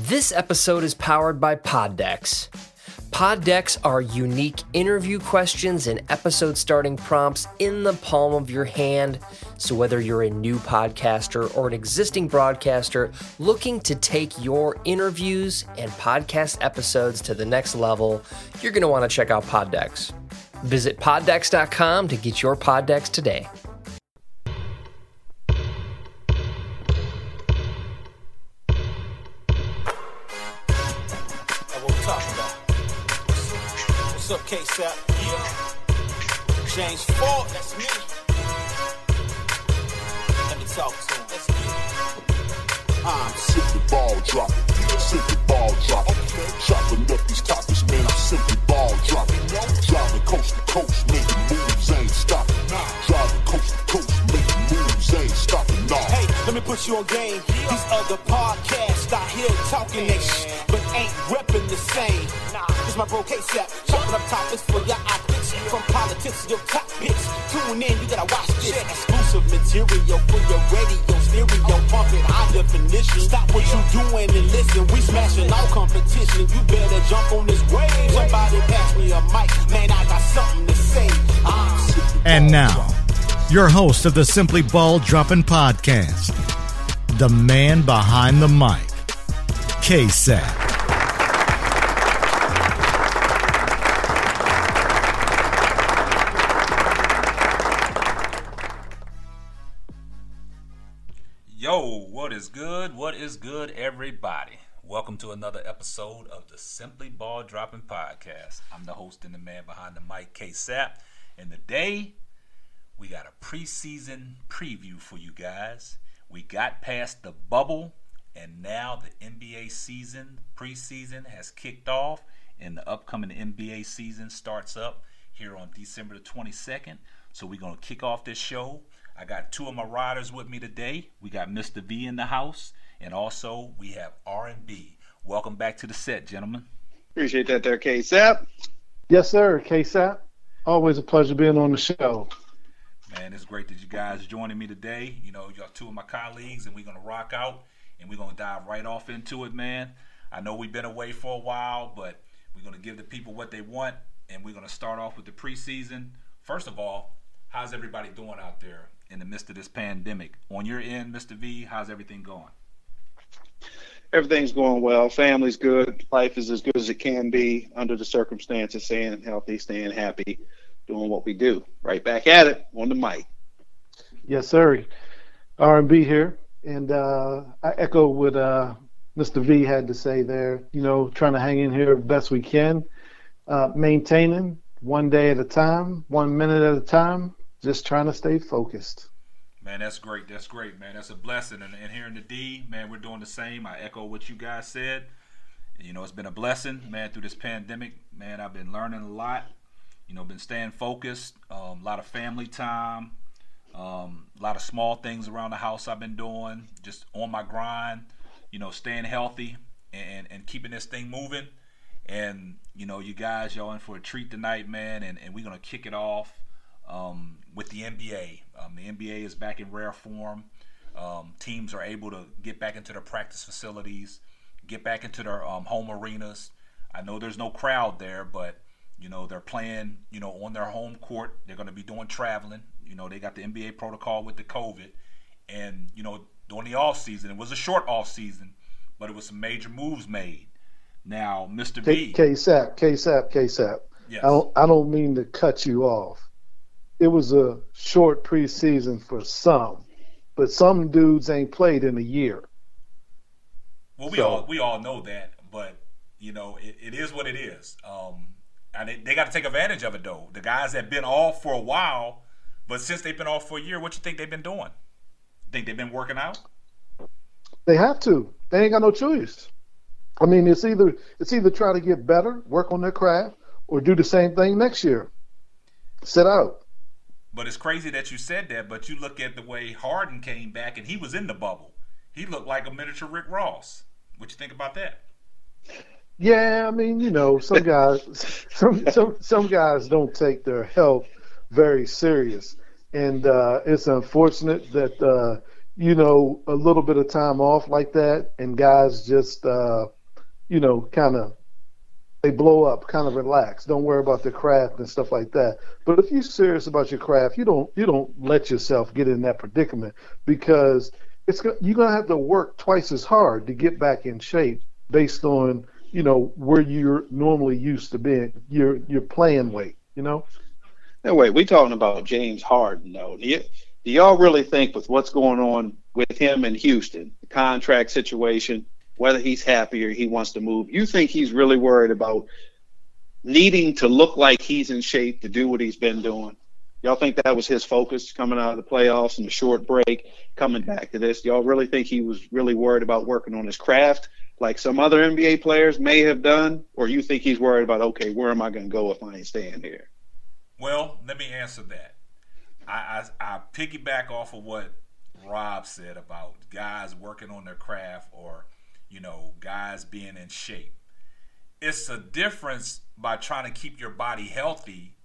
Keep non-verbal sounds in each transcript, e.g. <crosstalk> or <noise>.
This episode is powered by Poddex. Poddex are unique interview questions and episode starting prompts in the palm of your hand. So, whether you're a new podcaster or an existing broadcaster looking to take your interviews and podcast episodes to the next level, you're going to want to check out Poddex. Visit poddex.com to get your Poddex today. What's? Yeah. James Ford, that's me. Let me talk to him. Let's get it. I'm simply ball dropping, simply ball dropping. Chopping up these topics, man, I'm simply ball dropping. Driving coast to coast, making moves, ain't stopping. Driving coast to coast, making moves, ain't stopping. Nah. Hey, let me put you on game. These other podcasts out here talking that shit, ain't repping the same. Nah, this my bro K-Sap, chopping up topics for your optics. From politics to your top picks. Tune in, you gotta watch this. Exclusive material for your radio, stereo, pumping high definition. Stop what you doing and listen. We smashing all competition. You better jump on this wave. Somebody pass me a mic, man. I got something to say. I'm And now, your host of the Simply Ball Dropping Podcast, the man behind the mic, K-Sap. Yo, is good? What is good, everybody? Welcome to another episode of the Simply Ball Dropping Podcast. I'm the host and the man behind the mic, K Sap. And today, we got a preseason preview for you guys. We got past the bubble, and now the NBA season, preseason, has kicked off, and the upcoming NBA season starts up here on December the 22nd. So we're gonna kick off this show. I got two of my riders with me today. We got Mr. V in the house, and also we have R&B. Welcome back to the set, gentlemen. Appreciate that there, K-Sap. Yes, sir. KSAP. Always a pleasure being on the show. Man, it's great that you guys joining me today. You know, y'all two of my colleagues, and we're gonna rock out, and we're gonna dive right off into it, man. I know we've been away for a while, but we're gonna give the people what they want, and we're gonna start off with the preseason. First of all, how's everybody doing out there in the midst of this pandemic? On your end, Mr. V, how's everything going? Everything's going well. Family's good. Life is as good as it can be under the circumstances. Staying healthy, staying happy, doing what we do. Right back at it on the mic. Yes, sir. R&B here, and uh, I echo what uh, Mr. V had to say there. You know, trying to hang in here best we can, uh, maintaining one day at a time, one minute at a time, just trying to stay focused. Man, that's great. That's great, man. That's a blessing. And, and here in the D, man, we're doing the same. I echo what you guys said. You know, it's been a blessing, man, through this pandemic. Man, I've been learning a lot. You know, been staying focused. Um, a lot of family time. Um, a lot of small things around the house I've been doing. Just on my grind. You know, staying healthy and, and keeping this thing moving. And, you know, you guys, y'all in for a treat tonight, man. And, and we're going to kick it off um, with the NBA. Um, the NBA is back in rare form. Um, teams are able to get back into their practice facilities, get back into their um, home arenas. I know there's no crowd there, but you know they're playing. You know on their home court. They're going to be doing traveling. You know they got the NBA protocol with the COVID, and you know during the off season, it was a short off season, but it was some major moves made. Now, Mr. K- B, KSAP, KSAP, KSAP. yes, I don't, I don't mean to cut you off. It was a short preseason for some, but some dudes ain't played in a year. Well, we So- all we all know that, but you know it, it is what it is. Um, and they, they got to take advantage of it though. The guys that been off for a while, but since they've been off for a year, what you think they've been doing? Think they've been working out? They have to. They ain't got no choice. I mean, it's either it's either try to get better, work on their craft, or do the same thing next year. Sit out. But it's crazy that you said that. But you look at the way Harden came back, and he was in the bubble. He looked like a miniature Rick Ross. What you think about that? Yeah, I mean, you know, some guys, <laughs> some some some guys don't take their health very serious, and uh, it's unfortunate that uh, you know, a little bit of time off like that, and guys just, uh, you know, kind of they blow up, kind of relax. Don't worry about the craft and stuff like that. But if you're serious about your craft, you don't you don't let yourself get in that predicament because it's you're gonna have to work twice as hard to get back in shape based on you know where you're normally used to being your your playing weight. You know. No wait, we talking about James Harden though. Do, you, do y'all really think with what's going on with him in Houston, the contract situation, whether he's happy or he wants to move, you think he's really worried about needing to look like he's in shape to do what he's been doing? Y'all think that was his focus coming out of the playoffs and the short break, coming back to this? Y'all really think he was really worried about working on his craft like some other NBA players may have done? Or you think he's worried about, okay, where am I going to go if I ain't staying here? Well, let me answer that. I, I, I piggyback off of what Rob said about guys working on their craft or, you know, guys being in shape. It's a difference by trying to keep your body healthy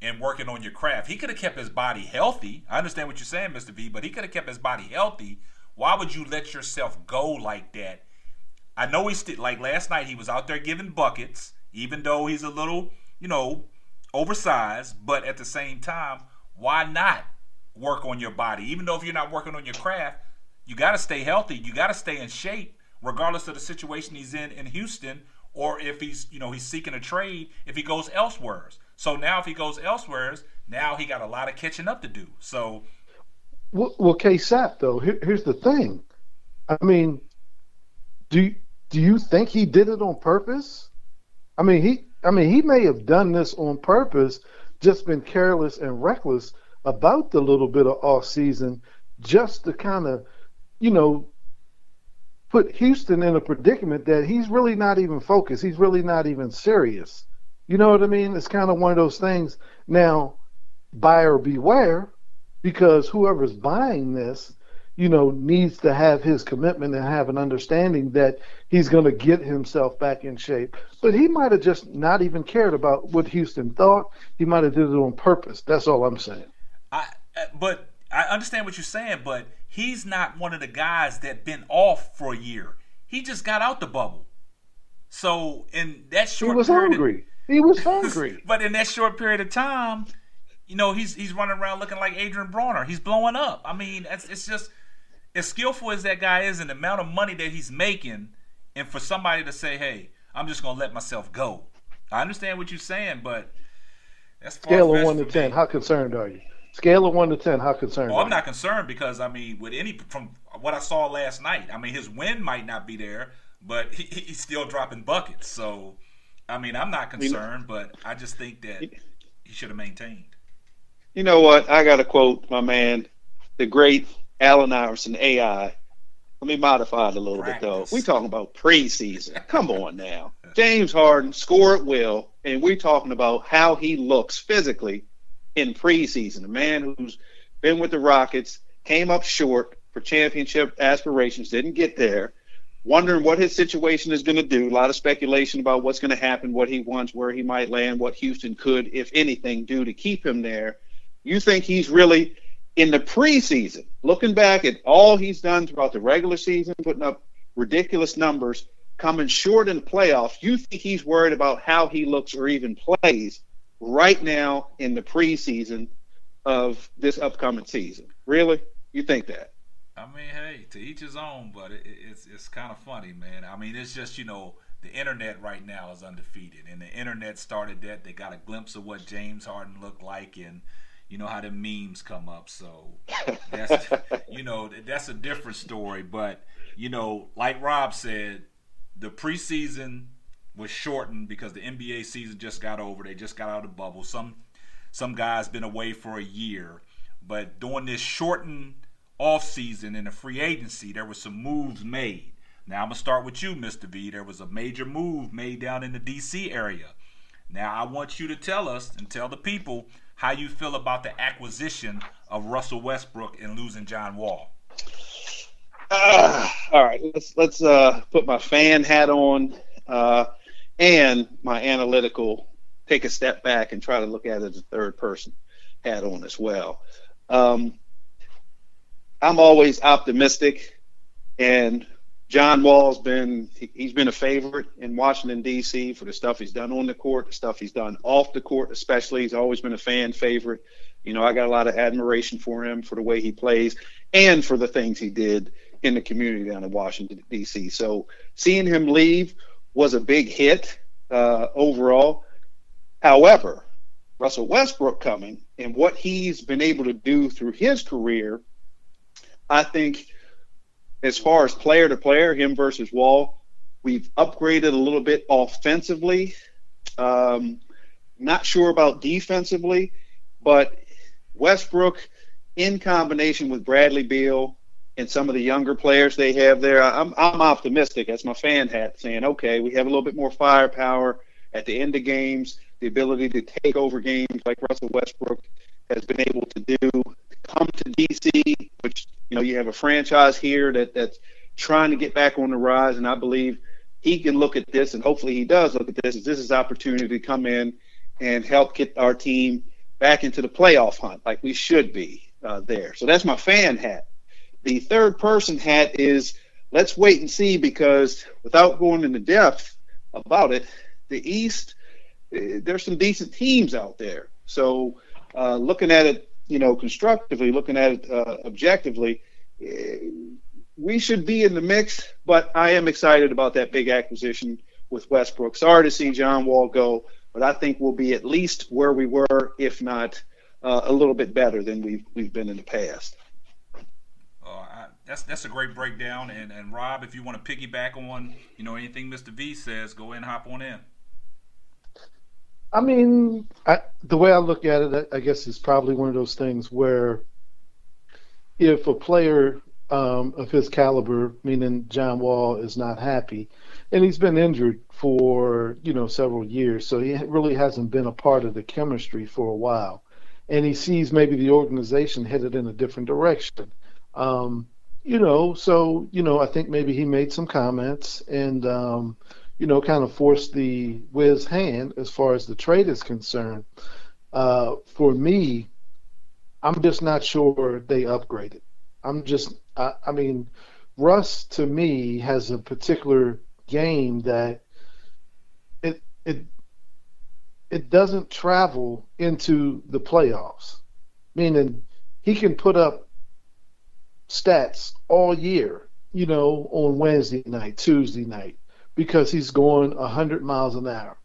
and working on your craft. He could have kept his body healthy. I understand what you're saying, Mr. V, but he could have kept his body healthy. Why would you let yourself go like that? I know he's still like last night he was out there giving buckets, even though he's a little, you know, oversized, but at the same time, why not work on your body? Even though if you're not working on your craft, you got to stay healthy. You got to stay in shape, regardless of the situation he's in in Houston, or if he's you know he's seeking a trade if he goes elsewhere. So now if he goes elsewhere, now he got a lot of catching up to do. So, well, well K-Sap though, here, here's the thing. I mean, do do you think he did it on purpose? I mean, he I mean, he may have done this on purpose just been careless and reckless about the little bit of off season just to kind of, you know, put Houston in a predicament that he's really not even focused. He's really not even serious. You know what I mean? It's kind of one of those things. Now, buyer beware, because whoever's buying this you know, needs to have his commitment and have an understanding that he's going to get himself back in shape. But he might have just not even cared about what Houston thought. He might have did it on purpose. That's all I'm saying. I, but I understand what you're saying, but he's not one of the guys that been off for a year. He just got out the bubble. So in that short, period he was hungry. Of, he was hungry. but in that short period of time, you know, he's he's running around looking like Adrien Broner. He's blowing up. I mean, it's, it's just as skillful as that guy is and the amount of money that he's making, and for somebody to say, "Hey, I'm just gonna let myself go," I understand what you're saying, but that's scale of one to ten. How concerned are you? Scale of one to ten. How concerned? Well, I'm not concerned because I mean, with any from what I saw last night, I mean, his win might not be there, but he, he's still dropping buckets. So, I mean, I'm not concerned, but I just think that he should have maintained. You know what? I got to quote my man, the great Allen Iverson AI. Let me modify it a little Practice. bit though. We talking about preseason. <laughs> Come on now. James Harden score at will, and we're talking about how he looks physically in preseason. A man who's been with the Rockets, came up short for championship aspirations, didn't get there. Wondering what his situation is going to do. A lot of speculation about what's going to happen, what he wants, where he might land, what Houston could, if anything, do to keep him there. You think he's really in the preseason, looking back at all he's done throughout the regular season, putting up ridiculous numbers, coming short in the playoffs, you think he's worried about how he looks or even plays right now in the preseason of this upcoming season? Really? You think that? I mean, hey, to each his own, but it, it's it's kind of funny, man. I mean, it's just you know the internet right now is undefeated, and the internet started that. They got a glimpse of what James Harden looked like, and you know how the memes come up. So that's <laughs> you know that's a different story. But you know, like Rob said, the preseason was shortened because the NBA season just got over. They just got out of the bubble. Some some guys been away for a year, but during this shortened off season in the free agency, there were some moves made. Now I'm gonna start with you, Mr. V. There was a major move made down in the DC area. Now I want you to tell us and tell the people how you feel about the acquisition of Russell Westbrook and losing John Wall. Uh, all right, let's let's uh, put my fan hat on uh, and my analytical. Take a step back and try to look at it as a third person hat on as well. Um, I'm always optimistic, and John Wall's been he's been a favorite in Washington D.C. for the stuff he's done on the court, the stuff he's done off the court, especially. He's always been a fan favorite. You know, I got a lot of admiration for him for the way he plays and for the things he did in the community down in Washington D.C. So seeing him leave was a big hit uh, overall. However, Russell Westbrook coming and what he's been able to do through his career, I think, as far as player to player, him versus Wall, we've upgraded a little bit offensively. Um, not sure about defensively, but Westbrook in combination with Bradley Beal and some of the younger players they have there, I'm, I'm optimistic. That's my fan hat saying, okay, we have a little bit more firepower at the end of games the ability to take over games like Russell Westbrook has been able to do. Come to DC, which you know you have a franchise here that that's trying to get back on the rise, and I believe he can look at this, and hopefully he does look at this. As this is opportunity to come in and help get our team back into the playoff hunt, like we should be uh, there. So that's my fan hat. The third person hat is let's wait and see because without going into depth about it, the East there's some decent teams out there. So uh, looking at it, you know, constructively, looking at it uh, objectively, eh, we should be in the mix. But I am excited about that big acquisition with Westbrook. Sorry to see John Wall go, but I think we'll be at least where we were, if not uh, a little bit better than we've we've been in the past. That's that's a great breakdown. And and Rob, if you want to piggyback on you know anything Mr. V says, go ahead and hop on in. I mean, I, the way I look at it, I guess it's probably one of those things where if a player um, of his caliber, meaning John Wall, is not happy, and he's been injured for you know several years, so he really hasn't been a part of the chemistry for a while, and he sees maybe the organization headed in a different direction. Um, you know, so you know, I think maybe he made some comments, and um, you know, kind of forced the Wiz hand as far as the trade is concerned. Uh, for me, I'm just not sure they upgraded. I'm just, I, I mean, Russ to me has a particular game that it it it doesn't travel into the playoffs, meaning he can put up stats all year, you know, on Wednesday night, Tuesday night, because he's going 100 miles an hour.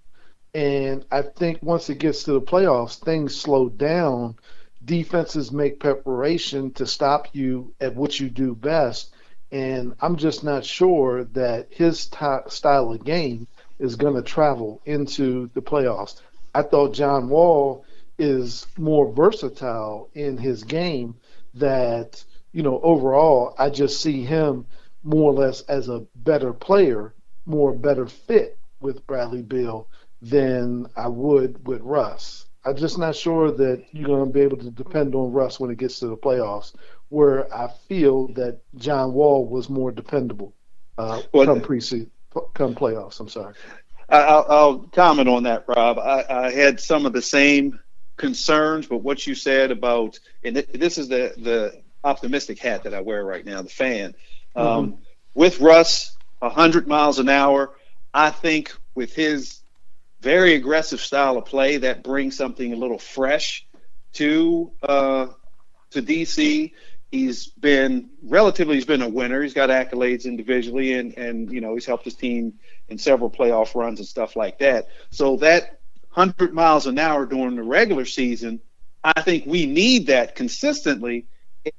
And I think once it gets to the playoffs, things slow down. Defenses make preparation to stop you at what you do best. And I'm just not sure that his t- style of game is going to travel into the playoffs. I thought John Wall is more versatile in his game that, you know, overall, I just see him more or less as a better player more better fit with Bradley Beal than I would with Russ. I'm just not sure that you're going to be able to depend on Russ when it gets to the playoffs, where I feel that John Wall was more dependable uh, well, come preseason, come playoffs. I'm sorry. I'll, I'll comment on that, Rob. I, I, had some of the same concerns, but what you said about, and this is the the optimistic hat that I wear right now, the fan. Um, mm-hmm. With Russ, 100 miles an hour. I think with his very aggressive style of play, that brings something a little fresh to uh, to DC. He's been relatively he's been a winner. He's got accolades individually, and and you know he's helped his team in several playoff runs and stuff like that. So that 100 miles an hour during the regular season, I think we need that consistently,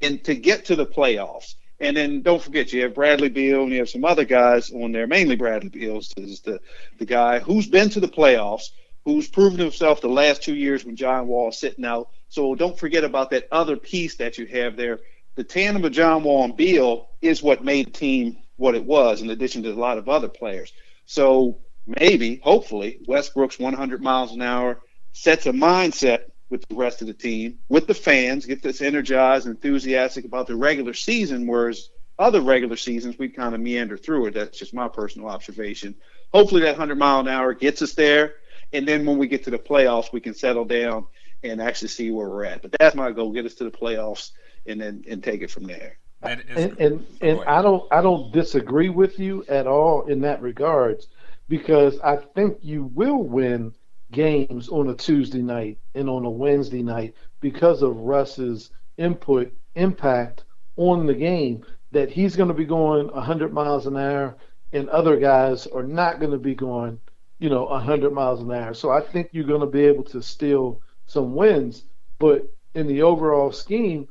and to get to the playoffs. And then don't forget, you have Bradley Beal and you have some other guys on there. Mainly Bradley Beal is the the guy who's been to the playoffs, who's proven himself the last two years when John Wall is sitting out. So don't forget about that other piece that you have there. The tandem of John Wall and Beal is what made the team what it was, in addition to a lot of other players. So maybe, hopefully, Westbrook's 100 miles an hour sets a mindset with the rest of the team, with the fans, get this energized, and enthusiastic about the regular season, whereas other regular seasons we kind of meander through it. That's just my personal observation. Hopefully that 100 mile an hour gets us there, and then when we get to the playoffs, we can settle down and actually see where we're at. But that's my goal: get us to the playoffs and then and take it from there. and and, and, and I don't I don't disagree with you at all in that regards because I think you will win games on a Tuesday night and on a Wednesday night because of Russ's input impact on the game that he's going to be going 100 miles an hour and other guys are not going to be going you know 100 miles an hour. So I think you're going to be able to steal some wins. But in the overall scheme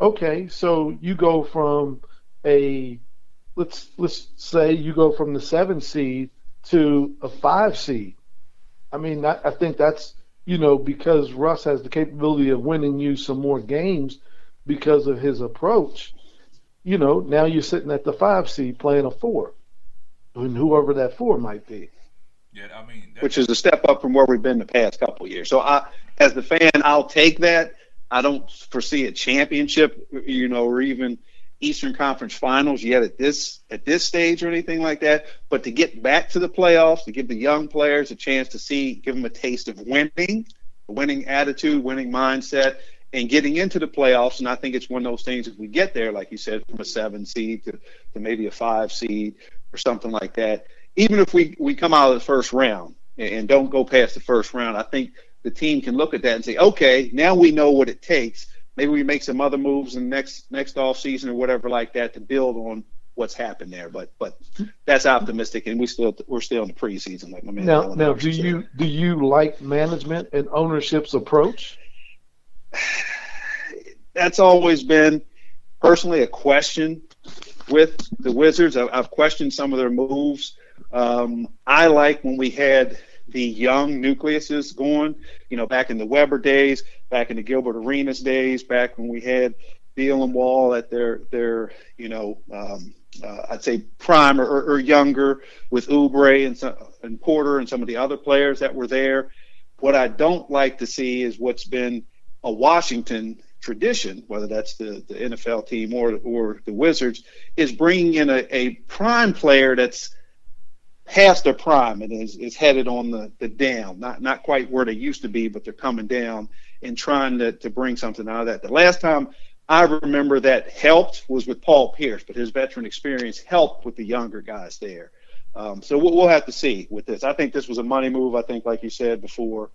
okay so you go from a let's let's say you go from the 7 seed to a 5 seed I mean, I, I think that's you know because Russ has the capability of winning you some more games because of his approach. You know, now you're sitting at the five seed playing a four, and whoever that four might be. Yeah, I mean, which is a step up from where we've been the past couple years. So I, as the fan, I'll take that. I don't foresee a championship, you know, or even Eastern Conference Finals yet at this at this stage or anything like that. But to get back to the playoffs, to give the young players a chance to see, give them a taste of winning, winning attitude, winning mindset, and getting into the playoffs. And I think it's one of those things if we get there, like you said, from a seven seed to, to maybe a five seed or something like that. Even if we, we come out of the first round and, and don't go past the first round, I think the team can look at that and say, okay, now we know what it takes maybe we make some other moves in next next off season or whatever like that to build on what's happened there. But but that's optimistic, and we still we're still in the preseason, like my man. Now now, do you do you like management and ownership's approach? That's always been personally a question with the Wizards. I've questioned some of their moves. Um, I like when we had the young nucleuses going, you know, back in the Webber days, back in the Gilbert Arenas days, back when we had Beal and Wall at their their you know um, uh, I'd say prime or, or, younger with Oubre and some, and Porter and some of the other players that were there. What I don't like to see is what's been a Washington tradition, whether that's the, the NFL team or or the Wizards, is bringing in a, a prime player that's past their prime and is, is headed on the, the down, not not quite where they used to be, but they're coming down and trying to, to bring something out of that. The last time I remember that helped was with Paul Pierce, but his veteran experience helped with the younger guys there. Um, so we'll, we'll, have to see with this. I think this was a money move. I think, like you said before,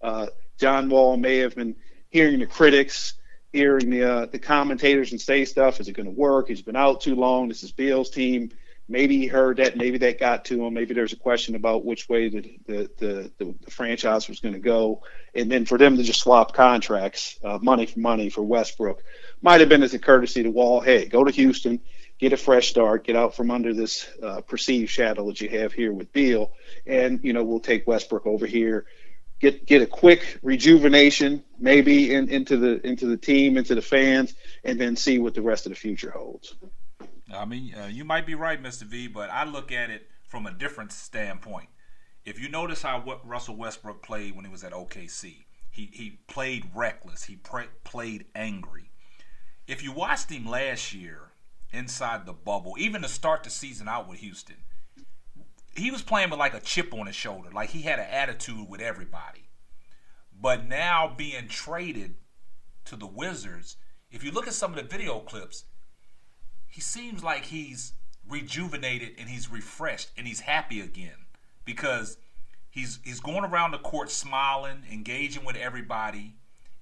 uh, John Wall may have been hearing the critics, hearing the uh, the commentators and say stuff. Is it going to work? He's been out too long. This is Beal's team maybe he heard that, maybe that got to him. Maybe there's a question about which way the the the, the, the franchise was going to go, and then for them to just swap contracts, uh, money for money for Westbrook, might have been as a courtesy to Wall. Hey, go to Houston, get a fresh start, get out from under this uh, perceived shadow that you have here with Beal, and you know we'll take Westbrook over here. Get, get a quick rejuvenation, maybe in, into the into the team, into the fans, and then see what the rest of the future holds. I mean, uh, you might be right, Mr. V, but I look at it from a different standpoint. If you notice how what Russell Westbrook played when he was at OKC, he he played reckless. He pre- played angry. If you watched him last year inside the bubble, even to start the season out with Houston, he was playing with like a chip on his shoulder, like he had an attitude with everybody. But now being traded to the Wizards, if you look at some of the video clips, he seems like he's rejuvenated and he's refreshed and he's happy again because he's he's going around the court smiling, engaging with everybody,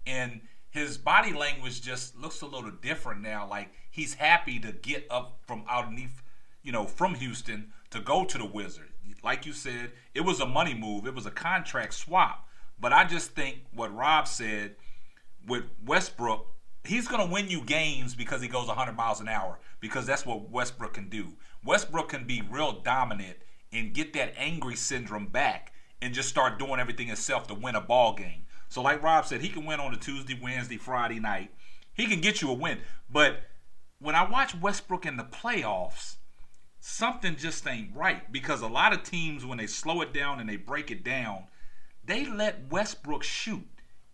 and his body language just looks a little different now. Like he's happy to get up from underneath, you know, from Houston to go to the Wizards. Like you said, it was a money move. It was a contract swap. But I just think what Rob said with Westbrook, he's going to win you games because he goes 100 miles an hour because that's what Westbrook can do. Westbrook can be real dominant and get that angry syndrome back and just start doing everything himself to win a ball game. So like Rob said, he can win on a Tuesday, Wednesday, Friday night. He can get you a win. But when I watch Westbrook in the playoffs, something just ain't right because a lot of teams when they slow it down and they break it down, they let Westbrook shoot.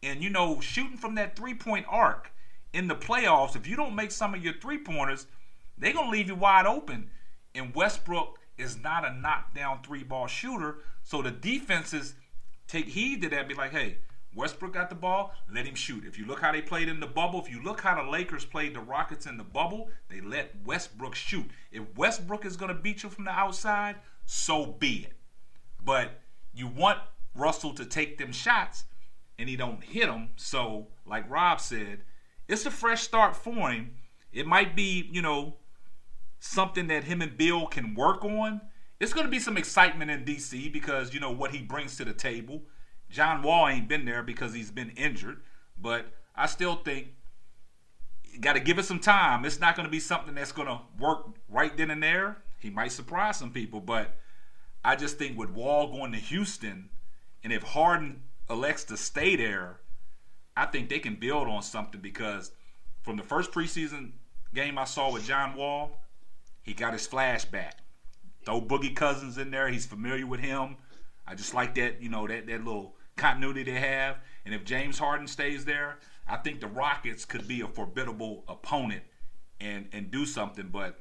And you know, shooting from that three-point arc in the playoffs, if you don't make some of your three-pointers – they're going to leave you wide open. And Westbrook is not a knockdown three ball shooter. So the defenses take heed to that, be like, hey, Westbrook got the ball, let him shoot. If you look how they played in the bubble, if you look how the Lakers played the Rockets in the bubble, they let Westbrook shoot. If Westbrook is going to beat you from the outside, so be it. But you want Russell to take them shots, and he don't hit them. So, like Rob said, it's a fresh start for him. It might be, you know, something that him and Beal can work on. It's going to be some excitement in DC because you know what he brings to the table. John Wall ain't been there because he's been injured, but I still think got to give it some time. It's not going to be something that's going to work right then and there. He might surprise some people, but I just think with Wall going to Houston, and if Harden elects to stay there, I think they can build on something because from the first preseason game I saw with John Wall, he got his flashback. Throw Boogie Cousins in there. He's familiar with him. I just like that, you know, that, that little continuity they have. And if James Harden stays there, I think the Rockets could be a formidable opponent and and do something. But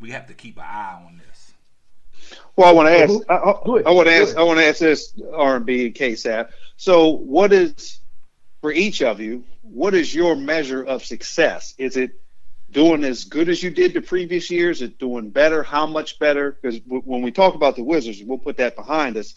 we have to keep an eye on this. Well, I want to ask. I, I, I want to ask. I want to ask this R and B KSAP. So, what is for each of you? What is your measure of success? Is it doing as good as you did the previous years? Is it doing better? How much better? Because w- when we talk about the Wizards, we'll put that behind us.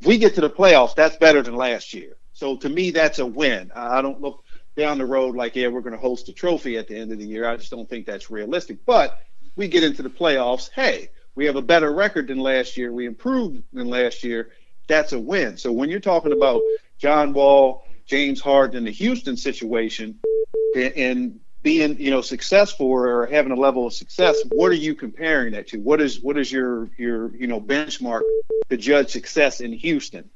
If we get to the playoffs, that's better than last year. So to me, that's a win. I don't look down the road like, yeah, we're going to host a trophy at the end of the year. I just don't think that's realistic. But we get into the playoffs. Hey, we have a better record than last year. We improved than last year. That's a win. So when you're talking about John Wall, James Harden, in the Houston situation, and being you know successful or having a level of success what are you comparing that to? What is what is your your you know benchmark to judge success in houston?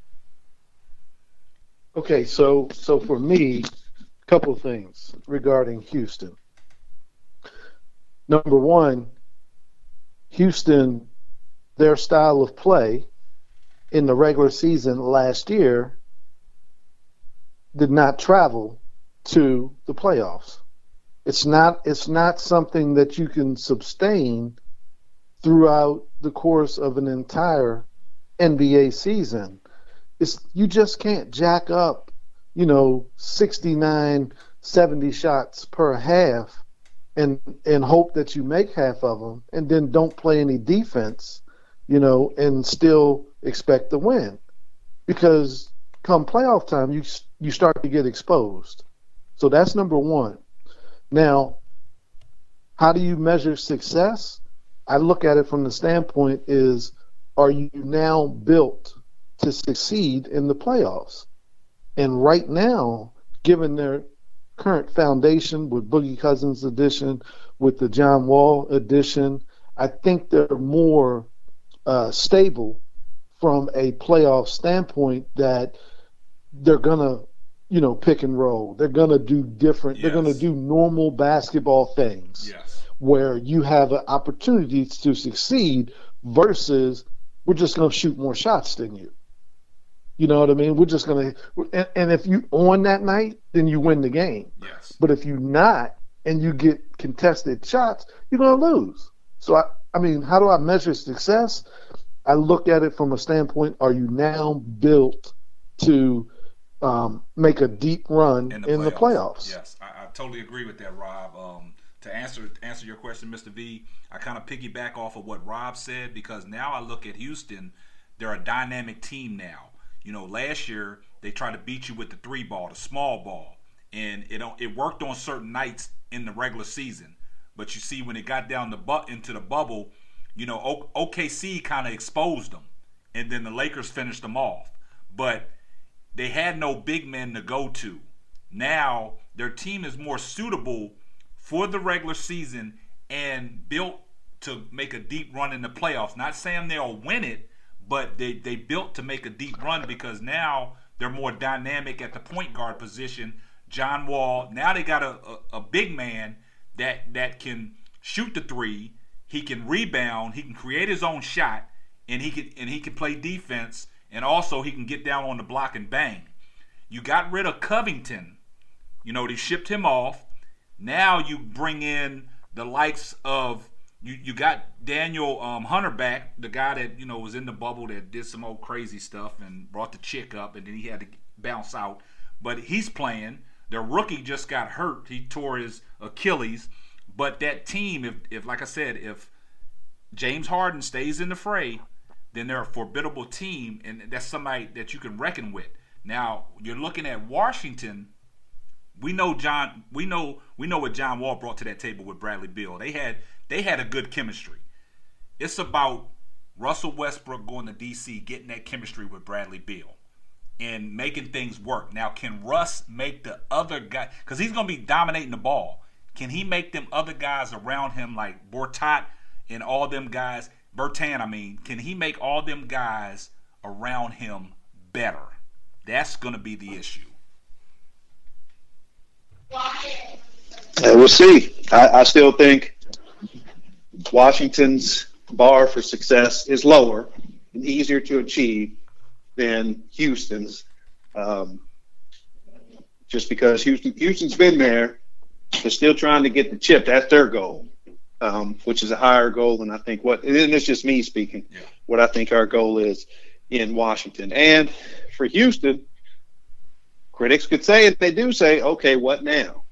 Okay so so for me a couple of things regarding houston. Number one houston their style of play in the regular season last year did not travel to the playoffs it's not it's not something that you can sustain throughout the course of an entire NBA season. It's you just can't jack up, you know, 69 70 shots per half and and hope that you make half of them and then don't play any defense, you know, and still expect to win. Because come playoff time you you start to get exposed. So that's number 1. Now, how do you measure success? I look at it from the standpoint is are you now built to succeed in the playoffs? And right now, given their current foundation with Boogie Cousins addition, with the John Wall addition, I think they're more uh, stable from a playoff standpoint that they're going to you know, pick and roll. They're going to do different. Yes. They're going to do normal basketball things yes. where you have an opportunity to succeed versus we're just going to shoot more shots than you. You know what I mean? We're just going to, and, and, if you on that night, then you win the game. Yes. But if you're not and you get contested shots, you're going to lose. So I, I mean, how do I measure success? I look at it from a standpoint: Are you now built to um, make a deep run in the, in playoffs. the playoffs. Yes, I, I, totally agree with that, Rob. Um, to answer answer your question, Mr. V, I kind of piggyback off of what Rob said because now I look at Houston, they're a dynamic team now. You know, last year they tried to beat you with the three ball, the small ball, and it it worked on certain nights in the regular season. But you see, when it got down the bu- into the bubble, you know, o- OKC kind of exposed them, and then the Lakers finished them off. But they had no big men to go to. Now their team is more suitable for the regular season and built to make a deep run in the playoffs. Not saying they'll win it, but they they built to make a deep run because now they're more dynamic at the point guard position. John Wall. Now they got a, a, a big man that that can shoot the three. He can rebound. He can create his own shot, and he can and he can play defense and also he can get down on the block and bang. You got rid of Covington. You know, they shipped him off. Now you bring in the likes of you, you got Daniel um, Hunter back, the guy that you know was in the bubble that did some old crazy stuff and brought the chick up, and then he had to bounce out. but he's playing. The rookie just got hurt. He tore his Achilles. But that team, if, if like I said, if James Harden stays in the fray, then they're a formidable team, and that's somebody that you can reckon with. Now you're looking at Washington. We know John. We know we know what John Wall brought to that table with Bradley Beal. They had they had a good chemistry. It's about Russell Westbrook going to DC, getting that chemistry with Bradley Beal, and making things work. Now, can Russ make the other guy? Because he's going to be dominating the ball. Can he make them other guys around him like Bortat and all them guys? Bertan, I mean, can he make all them guys around him better? That's going to be the issue. Yeah, we'll see. I, I still think Washington's bar for success is lower and easier to achieve than Houston's. Um, just because Houston, Houston's been there, they're still trying to get the chip. That's their goal, um, which is a higher goal than I think what. And it's just me speaking. Yeah. What I think our goal is in Washington, and for Houston, critics could say it. They do say, okay, what now?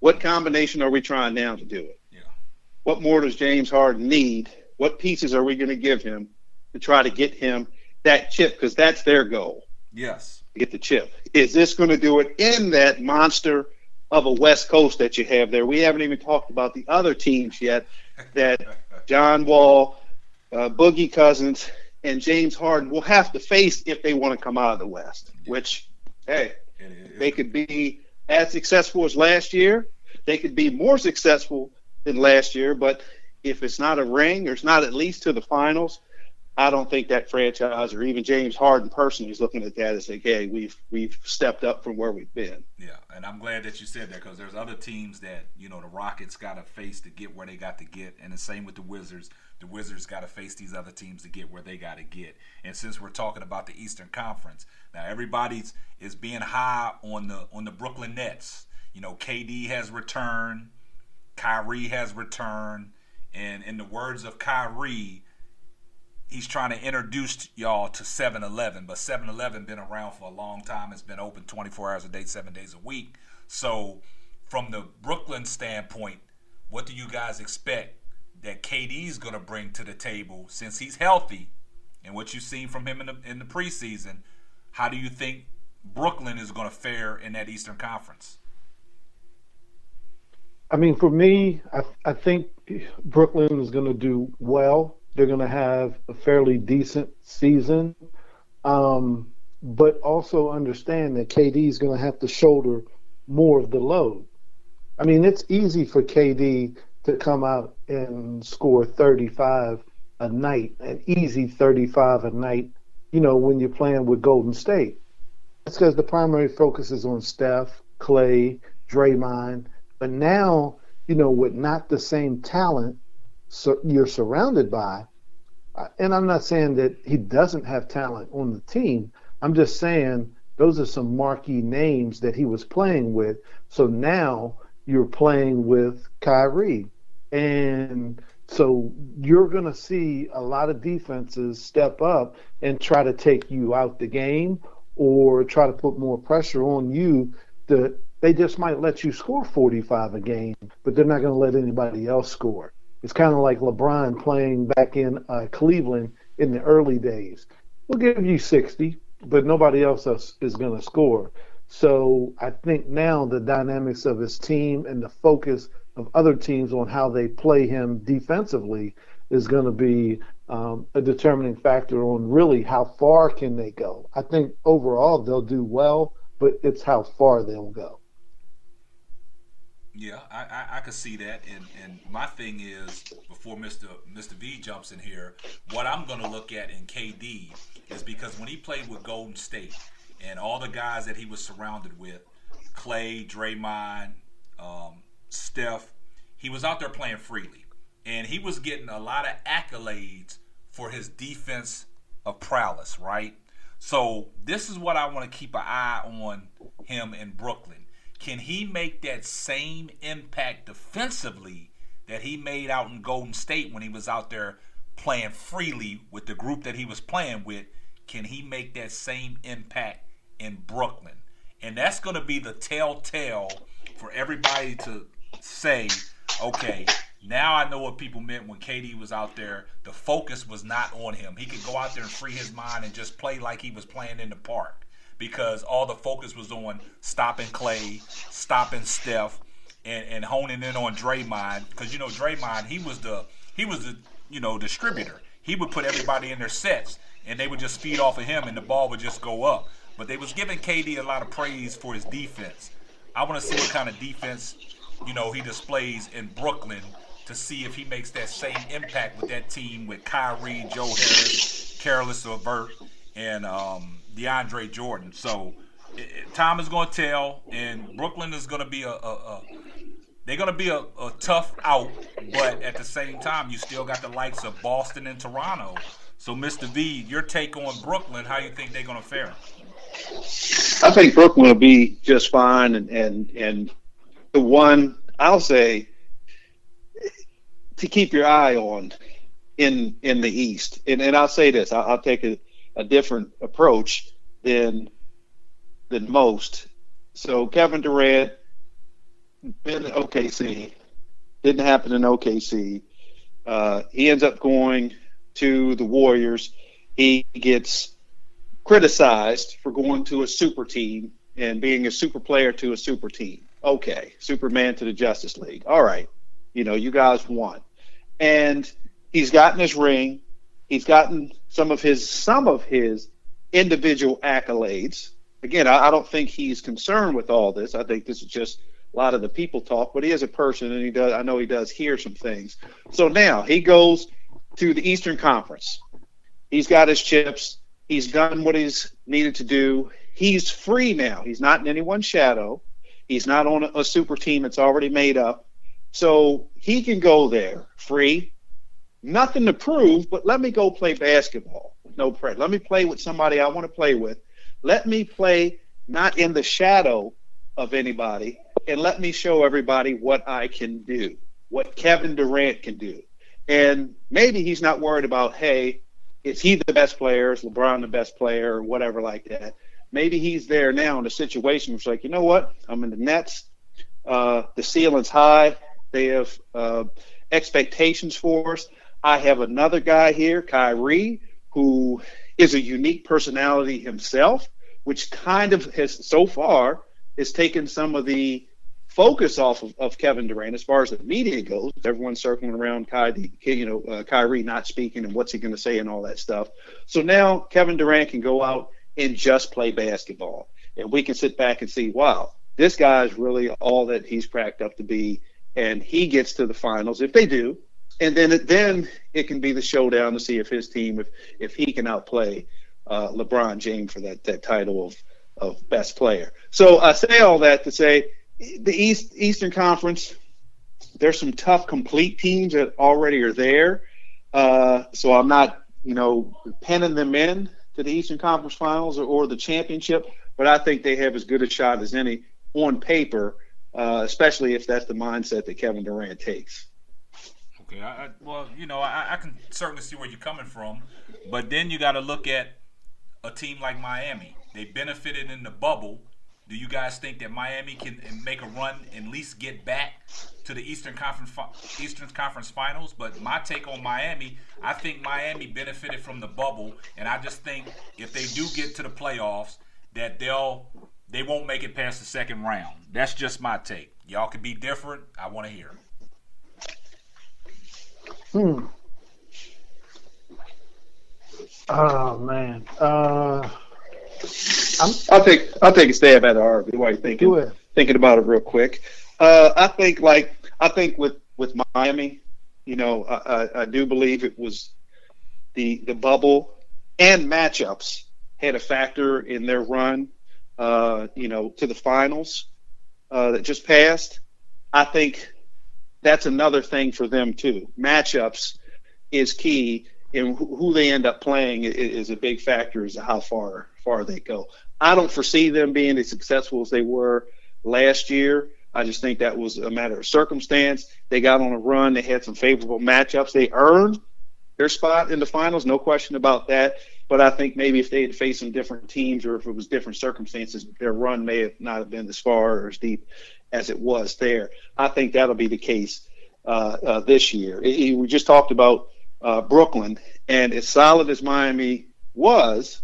What combination are we trying now to do it? Yeah. What more does James Harden need? What pieces are we going to give him to try to get him that chip? Because that's their goal Yes. get the chip. Is this going to do it in that monster of a West Coast that you have there? We haven't even talked about the other teams yet that John Wall, uh, Boogie Cousins, and James Harden will have to face if they want to come out of the West. Which, hey, they could be as successful as last year. They could be more successful than last year, but if it's not a ring or it's not at least to the finals, I don't think that franchise or even James Harden personally is looking at that as like, hey, we've we've stepped up from where we've been. Yeah, and I'm glad that you said that because there's other teams that you know the Rockets got to face to get where they got to get, and the same with the Wizards. The Wizards got to face these other teams to get where they got to get. And since we're talking about the Eastern Conference, now everybody's is being high on the on the Brooklyn Nets. You know, KD has returned, Kyrie has returned, and in the words of Kyrie, he's trying to introduce y'all to 7-Eleven, but 7-Eleven been around for a long time. It's been open 24 hours a day, 7 days a week. So, from the Brooklyn standpoint, what do you guys expect that KD's going to bring to the table since he's healthy and what you've seen from him in the in the preseason? How do you think Brooklyn is going to fare in that Eastern Conference? I mean, for me, I, I think Brooklyn is going to do well. They're going to have a fairly decent season, um, but also understand that KD is going to have to shoulder more of the load. I mean, it's easy for KD to come out and score 35 a night, an easy 35 a night, you know, when you're playing with Golden State. That's because the primary focus is on Steph, Clay, Draymond. But now, you know, with not the same talent so you're surrounded by, and I'm not saying that he doesn't have talent on the team. I'm just saying those are some marquee names that he was playing with. So now you're playing with Kyrie. And so you're going to see a lot of defenses step up and try to take you out the game or try to put more pressure on you that they just might let you score 45 a game, but they're not going to let anybody else score. It's kind of like LeBron playing back in uh, Cleveland in the early days. We'll give you 60, but nobody else is, going to score. So I think now the dynamics of his team and the focus of other teams on how they play him defensively is going to be um, a determining factor on really how far can they go. I think overall they'll do well, but it's how far they'll go. Yeah, I, I, I could see that, and and my thing is before Mister Mister V jumps in here, what I'm going to look at in KD is because when he played with Golden State and all the guys that he was surrounded with, Clay, Draymond, um, Steph, he was out there playing freely, and he was getting a lot of accolades for his defense of prowess, right? So this is what I want to keep an eye on him in Brooklyn. Can he make that same impact defensively that he made out in Golden State when he was out there playing freely with the group that he was playing with? Can he make that same impact in Brooklyn? And that's going to be the telltale for everybody to say, okay, now I know what people meant when KD was out there. The focus was not on him. He could go out there and free his mind and just play like he was playing in the park because all the focus was on stopping Clay, stopping Steph, and, and honing in on Draymond. Because you know Draymond, he was the he was the you know distributor. He would put everybody in their sets, and they would just feed off of him, and the ball would just go up. But they was giving KD a lot of praise for his defense. I want to see what kind of defense you know he displays in Brooklyn to see if he makes that same impact with that team with Kyrie, Joe Harris, Caris LeVert, and um, DeAndre Jordan. So it, it, time is going to tell, and Brooklyn is going to be a, a, a they're going to be a, a, tough out, but at the same time, you still got the likes of Boston and Toronto. So, Mr. V, your take on Brooklyn, how you think they're going to fare? I think Brooklyn will be just fine, and and and the one I'll say to keep your eye on in in the East. And and I'll say this, I'll, I'll take a, a different approach than than most. So Kevin Durant been in OKC, didn't happen in OKC. Uh, he ends up going to the Warriors. He gets criticized for going to a super team and being a super player to a super team. Okay, Superman to the Justice League. All right, you know, you guys won and he's gotten his ring. He's gotten some of his some of his individual accolades. Again, I, I don't think he's concerned with all this. I think this is just a lot of the people talk, but he is a person, and he does. I know he does hear some things. So now he goes to the Eastern Conference. He's got his chips. He's done what he's needed to do. He's free now. He's not in anyone's shadow. He's not on a, a super team that's already made up. So he can go there free, nothing to prove, but let me go play basketball. No pressure. Let me play with somebody I want to play with. Let me play not in the shadow of anybody, and let me show everybody what I can do, what Kevin Durant can do. And maybe he's not worried about, hey, is he the best player? Is LeBron the best player? Or whatever like that. Maybe he's there now in a situation where it's like, you know what? I'm in the Nets. Uh, the ceiling's high. They have uh, expectations for us. I have another guy here, Kyrie, who is a unique personality himself, which kind of has so far has taken some of the focus off of, of Kevin Durant as far as the media goes. Everyone's circling around Kyrie, you know, uh, Kyrie not speaking and what's he going to say and all that stuff. So now Kevin Durant can go out and just play basketball, and we can sit back and see, wow, this guy is really all that he's cracked up to be and he gets to the finals if they do, and then it, then it can be the showdown to see if his team if if he can outplay uh, LeBron James for that that title of of best player. So I say all that to say the East Eastern Conference. There's some tough complete teams that already are there. Uh, so I'm not, you know, penning them in to the Eastern Conference Finals or, or the championship, but I think they have as good a shot as any on paper uh, especially if that's the mindset that Kevin Durant takes. Okay, I, I, well, you know, I, I, can certainly see where you're coming from, but then you got to look at a team like Miami. They benefited in the bubble. Do you guys think that Miami can make a run and at least get back to the Eastern Conference Eastern Conference Finals? But my take on Miami, I think Miami benefited from the bubble, and I just think if they do get to the playoffs, that they'll they won't make it past the second round. That's just my take. Y'all can be different. I want to hear. Hmm. Oh man. Uh, I'm, I'll take I'll take a stab at it, Harvey. While you're thinking thinking about it real quick. Uh, I think like I think with with Miami, you know, I, I, I do believe it was the the bubble and matchups had a factor in their run uh, you know, to the finals uh, that just passed. I think that's another thing for them too. Matchups is key, and who they end up playing is a big factor as to how far far they go. I don't foresee them being as successful as they were last year. I just think that was a matter of circumstance. They got on a run. They had some favorable matchups. They earned their spot in the finals, no question about that. but I think maybe if they had faced some different teams or if it was different circumstances, their run may have not have been as far or as deep as it was there. I think that'll be the case uh, uh, this year. It, it, we just talked about uh, Brooklyn, and as solid as Miami was,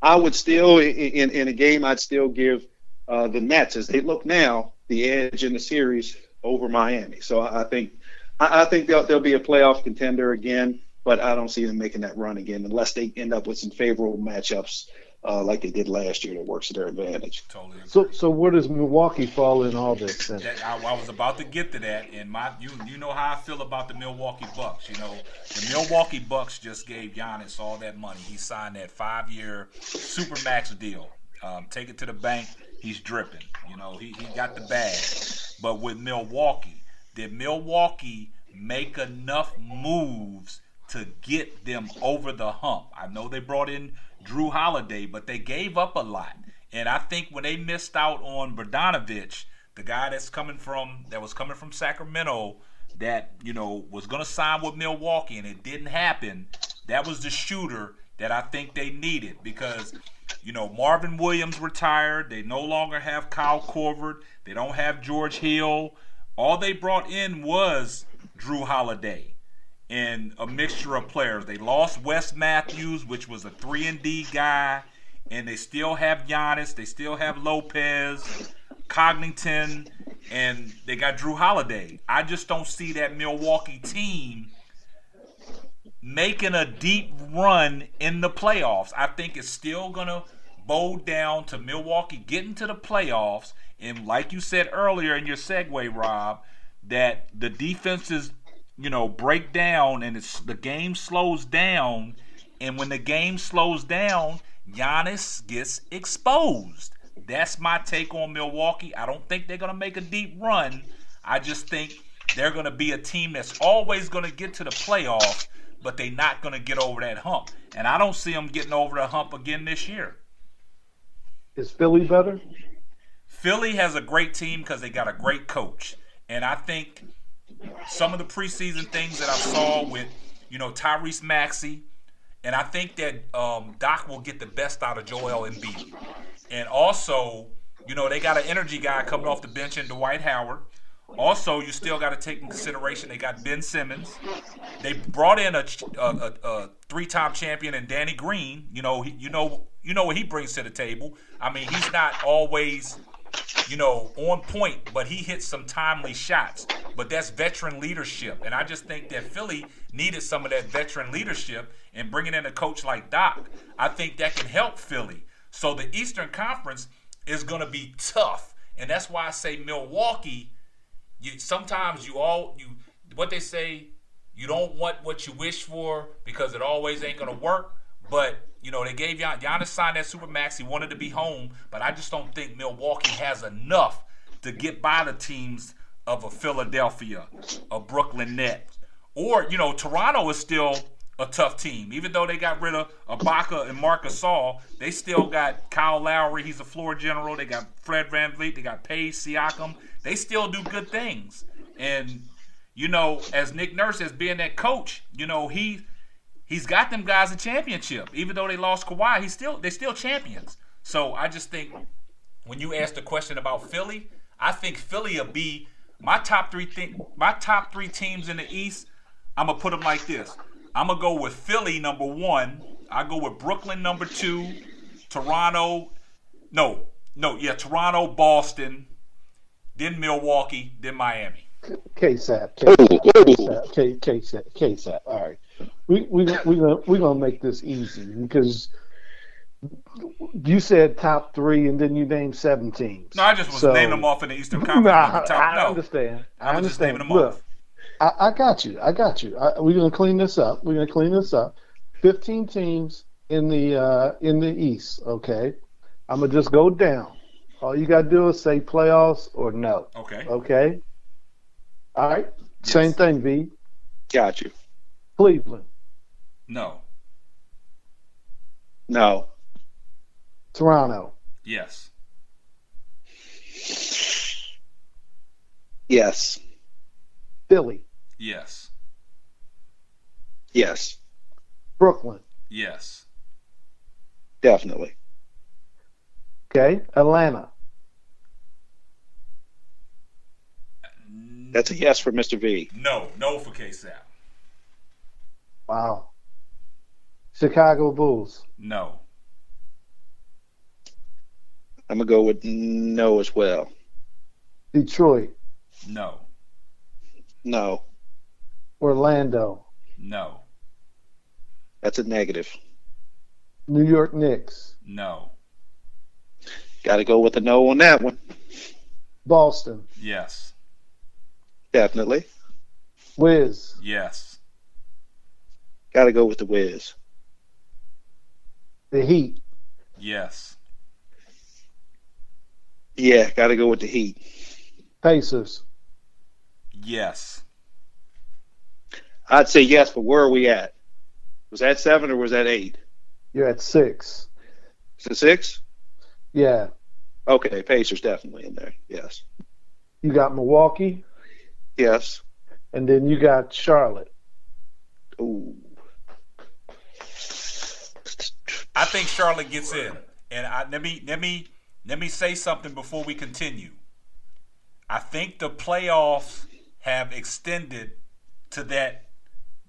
I would still in, in a game I'd still give uh, the Nets as they look now the edge in the series over Miami. So I think I, I think they'll, they'll be a playoff contender again, but I don't see them making that run again unless they end up with some favorable matchups uh, like they did last year that works to their advantage. Totally. Agree. So, so where does Milwaukee fall in all this? Then? That, I, I, was about to get to that, and my you you know how I feel about the Milwaukee Bucks. You know, the Milwaukee Bucks just gave Giannis all that money. He signed that five-year super max deal. Um, take it to the bank. He's dripping. You know, he, he got the bag. But with Milwaukee, did Milwaukee make enough moves to get them over the hump? I know they brought in Jrue Holiday, but they gave up a lot. And I think when they missed out on Bogdanovich, the guy that's coming from that was coming from Sacramento, that you know was going to sign with Milwaukee, and it didn't happen. That was the shooter that I think they needed because you know Marvin Williams retired. They no longer have Kyle Korver. They don't have George Hill. All they brought in was Jrue Holiday and a mixture of players. They lost Wes Matthews, which was a three and D guy, and they still have Giannis. They still have Lopez, Connaughton, and they got Jrue Holiday. I just don't see that Milwaukee team making a deep run in the playoffs. I think it's still gonna bow down to Milwaukee getting to the playoffs. And like you said earlier in your segue, Rob, that the defenses you know, break down and it's the game slows down. And when the game slows down, Giannis gets exposed. That's my take on Milwaukee. I don't think they're going to make a deep run. I just think they're going to be a team that's always going to get to the playoffs, but they're not going to get over that hump. And I don't see them getting over the hump again this year. Is Philly better? Philly has a great team because they got a great coach. And I think some of the preseason things that I saw with, you know, Tyrese Maxey, and I think that um, Doc will get the best out of Joel Embiid. And also, you know, they got an energy guy coming off the bench in Dwight Howard. Also, you still got to take in consideration they got Ben Simmons. They brought in a, a, a, three-time champion and Danny Green. You know, he, you know, you know what he brings to the table. I mean, he's not always you know, on point, but he hit some timely shots. But that's veteran leadership. And I just think that Philly needed some of that veteran leadership and bringing in a coach like Doc, I think that can help Philly. So the Eastern Conference is going to be tough. And that's why I say Milwaukee, you sometimes you all you what they say, you don't want what you wish for because it always ain't going to work, but you know, they gave Gian- Giannis signed that super max. He wanted to be home, but I just don't think Milwaukee has enough to get by the teams of a Philadelphia, a Brooklyn Nets, or you know, Toronto is still a tough team. Even though they got rid of Ibaka and Marcus Gasol, they still got Kyle Lowry. He's a floor general. They got Fred VanVleet. They got Paige Siakam. They still do good things. And you know, as Nick Nurse as being that coach, you know, he he's got them guys a championship. Even though they lost Kawhi, he's still they're still champions. So I just think when you ask the question about Philly, I think Philly will be my top three thing, my top three teams in the East. I'm gonna put them like this. I'm gonna go with Philly number one. I go with Brooklyn number two, Toronto. No, no, yeah, Toronto, Boston, then Milwaukee, then Miami. KSAP, KSAP, KSAP, KSAP, KSAP. All right we we we gonna we gonna make this easy because you said top three and then you named seven teams. No, I just was so, naming them off in the Eastern <laughs> Conference. Nah, top, I, no. understand. I, I understand. them Look, off. I, I, got you. I got you. I, we're gonna clean this up. We're gonna clean this up. Fifteen teams in the uh, in the East. Okay, I'm gonna just go down. All you gotta do is say playoffs or no. Okay. Okay. All right. Yes. Same thing, V. Got you. Cleveland. No. No. Toronto. Yes. Yes. Philly. Yes. Yes. Brooklyn. Yes. Definitely. Okay, Atlanta. That's a yes for Mr. V. No, no for KSAP. Wow. Chicago Bulls. No. I'm gonna go with no as well. Detroit. No. No, Orlando. No. that's a negative. New York Knicks. No. Got to go with a no on that one. Boston. Yes. Definitely. Wiz. Yes. Got to go with the Wiz. The Heat. Yes. Yeah, got to go with the Heat. Pacers. Yes. I'd say yes, but where are we at? Was that seven or was that eight? You're at six. Is it six? Yeah. Okay, Pacers definitely in there. Yes. You got Milwaukee, Yes. and then you got Charlotte. Ooh. I think Charlotte gets in. And I, let me let me let me say something before we continue. I think the playoffs have extended to that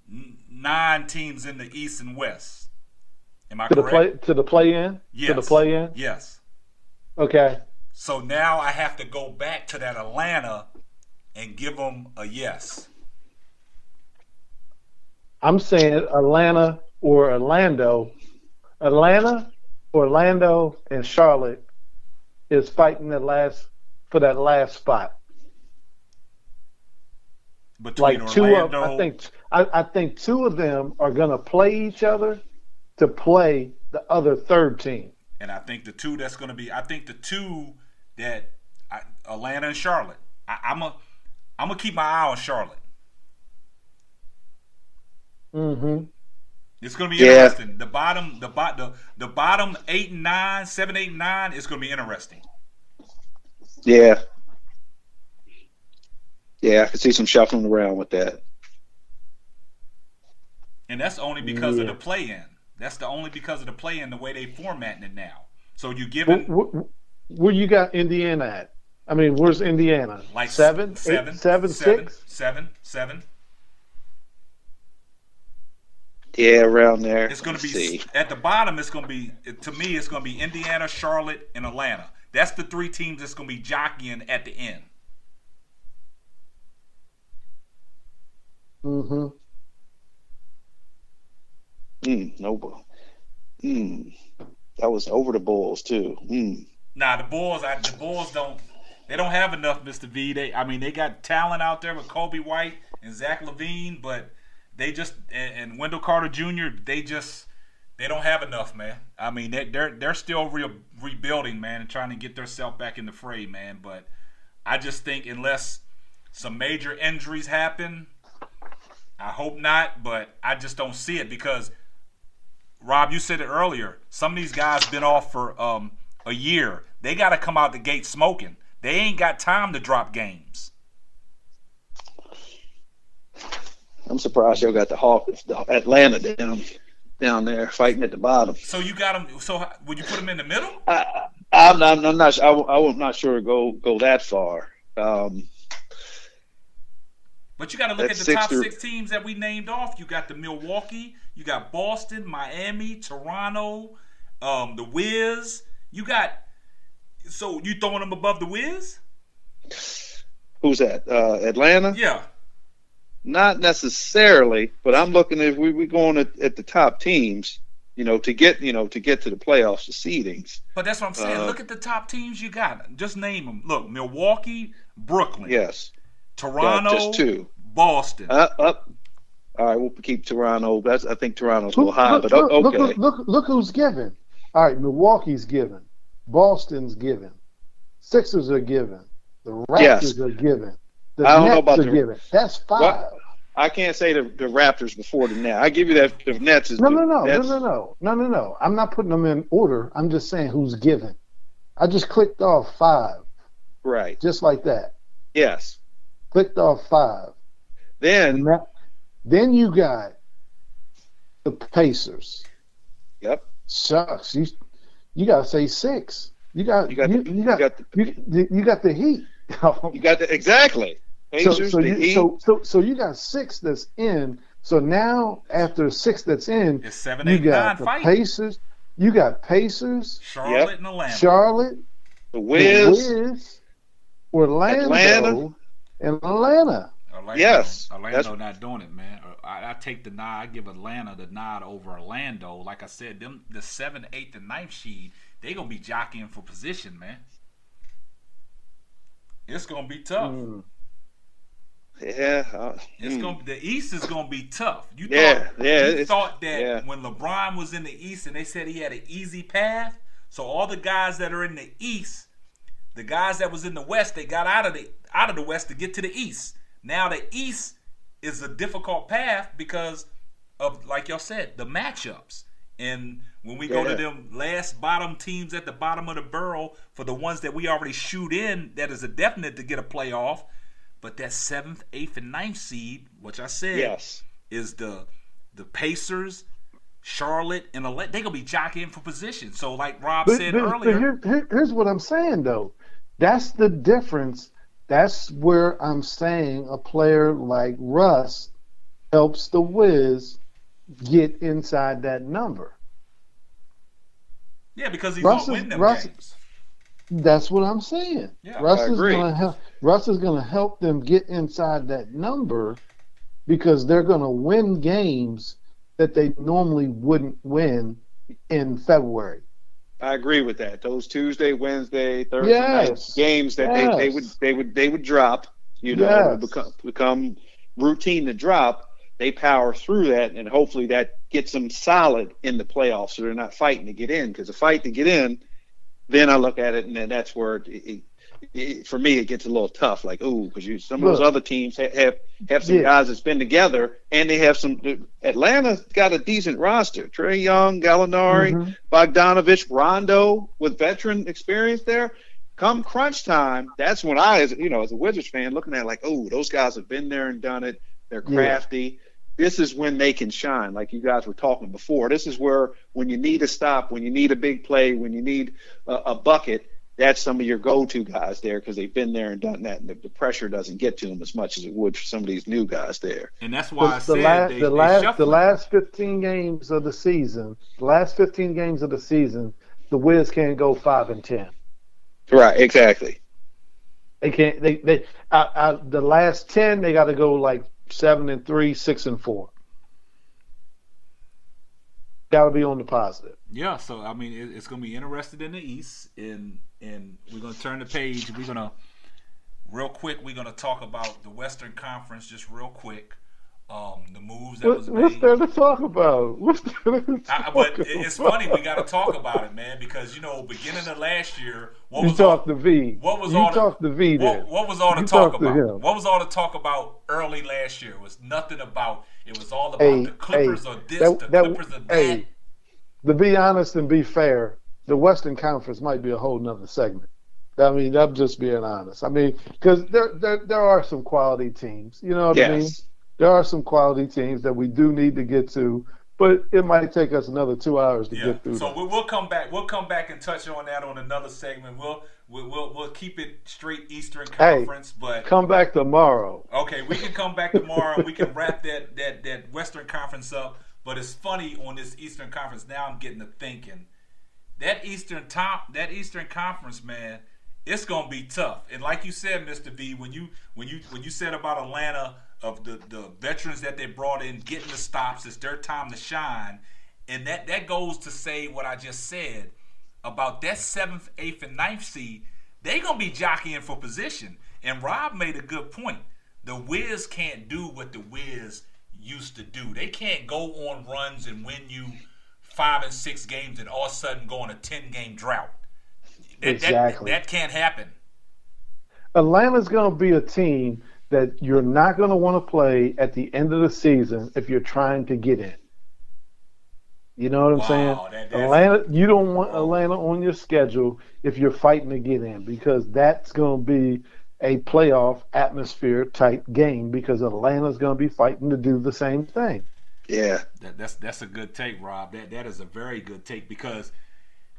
n- nine teams in the East and West. Am I To the play to the play in? yes. To the play in? Yes. Okay. So now I have to go back to that Atlanta and give them a yes. I'm saying Atlanta or Orlando. Atlanta, Orlando, and Charlotte is fighting the last for that last spot. Between Like two of, Orlando, I think, I, I think two of them are gonna play each other to play the other third team. and I think the two that's going to be, I think the two that I, Atlanta and Charlotte. I, I'm a, I'm gonna keep my eye on Charlotte. Mm-hmm. It's gonna be Yeah. interesting. The bottom, the bot, the the bottom eight and nine, seven, eight, and nine is gonna be interesting. Yeah. Yeah, I can see some shuffling around with that. And that's only because of the play-in. That's the only because of the play-in, the way they formatting it now. So you give it where, where you got Indiana at? I mean, where's Indiana? like seven, seven, eight, seven, seven, six? seven, seven. Yeah, around there. It's going to be see. at the bottom. It's going to be to me. It's going to be Indiana, Charlotte, and Atlanta. That's the three teams that's going to be jockeying at the end. Mm-hmm. Mm, no. bu- Mm. That was over the Bulls too. Mm. Nah, the Bulls. I, the Bulls don't. They don't have enough, Mister V. They, I mean, they got talent out there with Coby White and Zach LaVine, but they just and, and Wendell Carter Jr. They just they don't have enough, man. I mean, they, they're they're still re- rebuilding, man, and trying to get themselves back in the fray, man. But I just think unless some major injuries happen, I hope not. But I just don't see it because Rob, you said it earlier. Some of these guys been off for um, a year. They got to come out the gate smoking. They ain't got time to drop games. I'm surprised y'all got the Hawks, the Atlanta down down there fighting at the bottom. So you got them. So would you put them in the middle? I, I'm, not, I'm not. I, I'm not sure to go go that far. Um, But you got to look at the top or- six teams that we named off. You got the Milwaukee. You got Boston, Miami, Toronto, um, the Wiz. You got. So you throwing them above the Wiz? who's that? Uh, Atlanta? Yeah. Not necessarily, but I'm looking at we we going at, at the top teams. You know, to get you know to get to the playoffs, the seedings. But that's what I'm saying. Uh, look at the top teams you got. Just name them. Look, Milwaukee, Brooklyn, Yes, Toronto, just two. Boston. Uh, up. All right, we'll keep Toronto. That's I think Toronto's a little high, look, but look, okay. look, look, look who's given. All right, Milwaukee's given. Boston's given. Sixers are given. The Raptors Yes. are given. The I don't know about the- given. That's five. What? I can't say the, the Raptors before the Nets. I give you that the Nets is No, no, no, no, Nets- no, no, no, no, no. I'm not putting them in order. I'm just saying who's given. I just clicked off five, Right. just like that. Yes. Clicked off five. Then that, then you got the Pacers. Yep. Sucks. you you got to say six. You got You got you, the- you got you got you, you got the Heat. <laughs> You got the exactly. So, Pacers, so, the you, so so so you got six that's in. So now after six that's in, It's seven, you eight, nine got the fighting. Pacers. You got Pacers, Charlotte Yep. and Atlanta. Charlotte, the the Wiz. Wiz, Orlando, Atlanta. and Atlanta. Orlando, Yes, Orlando that's- not doing it, man. Uh, I, I take the nod. I give Atlanta the nod over Orlando. Like I said, them the seven, eight, and ninth seed, they gonna be jockeying for position, man. It's gonna be tough. Mm. Yeah. uh, It's mm. gonna the East is gonna be tough. You Yeah, thought, yeah, You thought that yeah. when LeBron was in the East and they said he had an easy path. So all the guys that are in the East, the guys that was in the West, they got out of the out of the West to get to the East. Now the East is a difficult path because of like y'all said, the matchups. And when we go to them last bottom teams at the bottom of the barrel for the ones that we already shoot in, that is a definite to get a playoff. But that seventh, eighth, and ninth seed, which I said Yes. is the the Pacers, Charlotte, and Atlanta. They're gonna be jockeying for position. So, like Rob But, said but- but earlier, here, here- here's what I'm saying though. That's the difference. That's where I'm saying a player like Russ helps the Wiz get inside that number. yeah, because he's Russ gonna is- win them Russ- games. That's what I'm saying. Yeah, Russ is gonna help. Russ is gonna help them get inside that number because they're gonna win games that they normally wouldn't win in February. I agree with that. Those Tuesday, Wednesday, Thursday Yes. games that they, they would they would they would drop. You know, Yes. become become routine to drop. They power through that, and hopefully that gets them solid in the playoffs, so they're not fighting to get in. Because the fight to get in, then I look at it, and then that's where it, it, it, for me it gets a little tough. Like, ooh, because you some of those Look. other teams ha- have have some Yeah. guys that's been together, and they have some. Atlanta's got a decent roster: Trae Young, Gallinari. Mhm. Bogdanovich, Rondo with veteran experience there. Come crunch time, that's when I, as you know, as a Wizards fan, looking at like, oh, those guys have been there and done it. They're Yeah. Crafty. This is when they can shine, like you guys were talking before. This is where when you need a stop, when you need a big play, when you need a, a bucket, that's some of your go-to guys there because they've been there and done that, and the, the pressure doesn't get to them as much as it would for some of these new guys there. And that's why I the, said the last, they, the they last, the last 15 games of the season, the last 15 games of the season, the Wiz can't go five and ten. Right, exactly. They can't. They they out, out the last ten, they got to go like seven and three, six and four. Got to be on the positive. Yeah, so I mean, it, it's going to be interested in the East, and and we're going to turn the page. We're going to real quick. We're going to talk about the Western Conference just real quick. Um, the moves that What, was what's there to talk about? <laughs> What's there to I, but it- it's funny we got to talk about it, man, because you know, beginning of last year, what You was all, to V. what was you all the- talk to V there. what, what was all the You talk talk to about? him. What was all the talk about early last year? It was nothing about. It was all about Hey, the Clippers hey, or this, that- the that- Clippers or that. hey, to be honest and be fair, the Western Conference might be a whole nother segment. I mean, I'm just being honest. I mean, because there, there there are some quality teams. You know what I mean? There are some quality teams that we do need to get to, but it might take us another two hours to Yeah. get through. So that. we, we'll come back. We'll come back and touch on that on another segment. We'll we'll we'll, we'll keep it straight Eastern Hey, Conference, but Come back tomorrow. Okay, we can come back tomorrow and we can wrap that, that, that Western Conference up. But it's funny on this Eastern Conference. Now I'm getting to thinking that Eastern top that Eastern Conference, man, it's gonna be tough. And like you said, Mr. V, when you when you when you said about Atlanta of the, the veterans that they brought in getting the stops, it's their time to shine. And that that goes to say what I just said about that seventh, eighth, and ninth seed. They're gonna be jockeying for position. And Rob made a good point. The Wiz can't do what the Wiz used to do. They can't go on runs and win you five and six games and all of a sudden go on a ten game drought. That, that- Exactly. that can't happen. Atlanta's going to be a team that you're not going to want to play at the end of the season if you're trying to get in. You know what I'm Wow, saying? that- Atlanta, you don't want Atlanta on your schedule if you're fighting to get in because that's going to be a playoff atmosphere type game because Atlanta's going to be fighting to do the same thing. Yeah. That, that's that's a good take, Rob. That that is a very good take because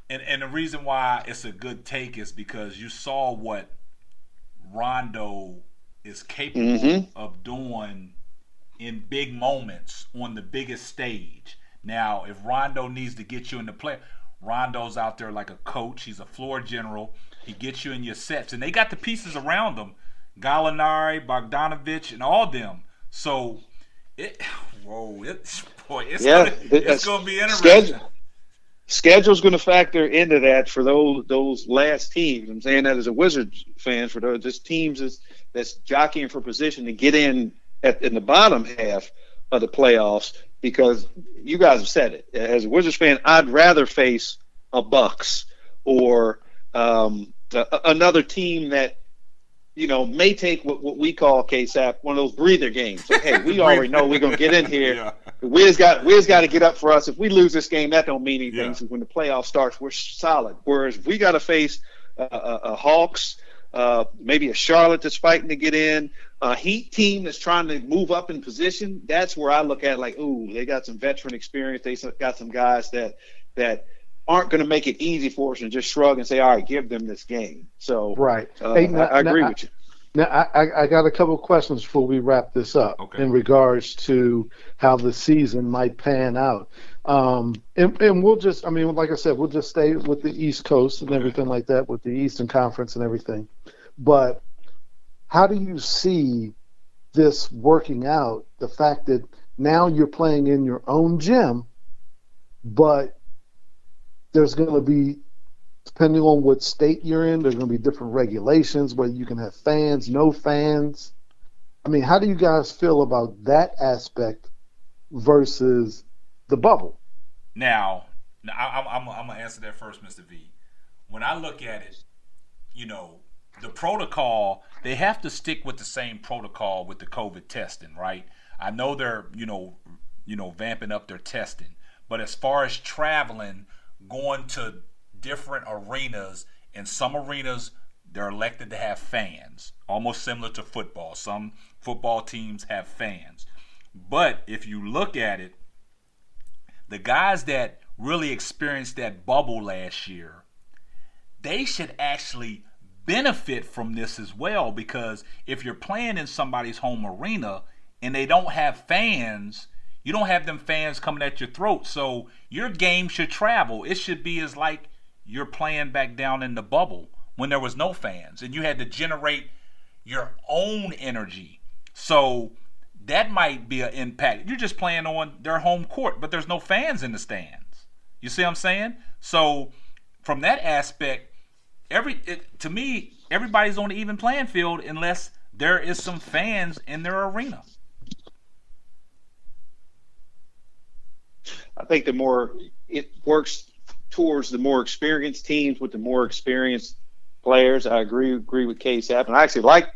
And and the reason why it's a good take is because you saw what Rondo is capable Mhm. of doing in big moments on the biggest stage. Now, if Rondo needs to get you in the play, Rondo's out there like a coach. He's a floor general. He gets you in your sets, and they got the pieces around them, Gallinari, Bogdanovich, and all them. So, it whoa, it's boy, it's Yeah, gonna, it's gonna be interesting. schedule- schedule's going to factor into that for those those last teams. I'm saying that as a Wizards fan for those just teams that's, that's jockeying for position to get in at in the bottom half of the playoffs because you guys have said it. As a Wizards fan, I'd rather face a Bucks or um, a, another team that you know may take what, what we call KSAP one of those breather games. Like, hey, we <laughs> already know we're going to get in here. <laughs> Yeah. Wiz got Wiz got to get up for us. If we lose this game, that don't mean anything. Yeah. So when the playoff starts, we're solid. Whereas if we got to face uh, a, a Hawks, uh, maybe a Charlotte that's fighting to get in, a Heat team that's trying to move up in position. That's where I look at like, ooh, they got some veteran experience. They got some guys that that aren't going to make it easy for us and just shrug and say, all right, give them this game. So Right. uh, I, I agree now, with you. Now, I, I- got a couple of questions before we wrap this up Okay. in regards to how the season might pan out. Um, and, and we'll just, I mean, like I said, we'll just stay with the East Coast and everything like that, with the Eastern Conference and everything. But how do you see this working out? The fact that now you're playing in your own gym, but there's going to be depending on what state you're in, there's going to be different regulations, whether you can have fans, no fans. I mean, how do you guys feel about that aspect versus the bubble? Now, I'm, I'm, I'm gonna answer that first, Mr. V. When I look at it, you know, the protocol they have to stick with the same protocol with the COVID testing, right? I know they're you know, you know, vamping up their testing, but as far as traveling, going to different arenas, in some arenas they're elected to have fans, almost similar to football. Some football teams have fans, but if you look at it, the guys that really experienced that bubble last year, they should actually benefit from this as well because if you're playing in somebody's home arena and they don't have fans, you don't have them fans coming at your throat. So your game should travel. It should be as like you're playing back down in the bubble when there was no fans and you had to generate your own energy. So that might be an impact. You're just playing on their home court, but there's no fans in the stands. You see what I'm saying? So from that aspect, every it, to me, everybody's on the even playing field unless there is some fans in their arena. I think the more it works towards the more experienced teams with the more experienced players. I agree agree with KSAP, and I actually like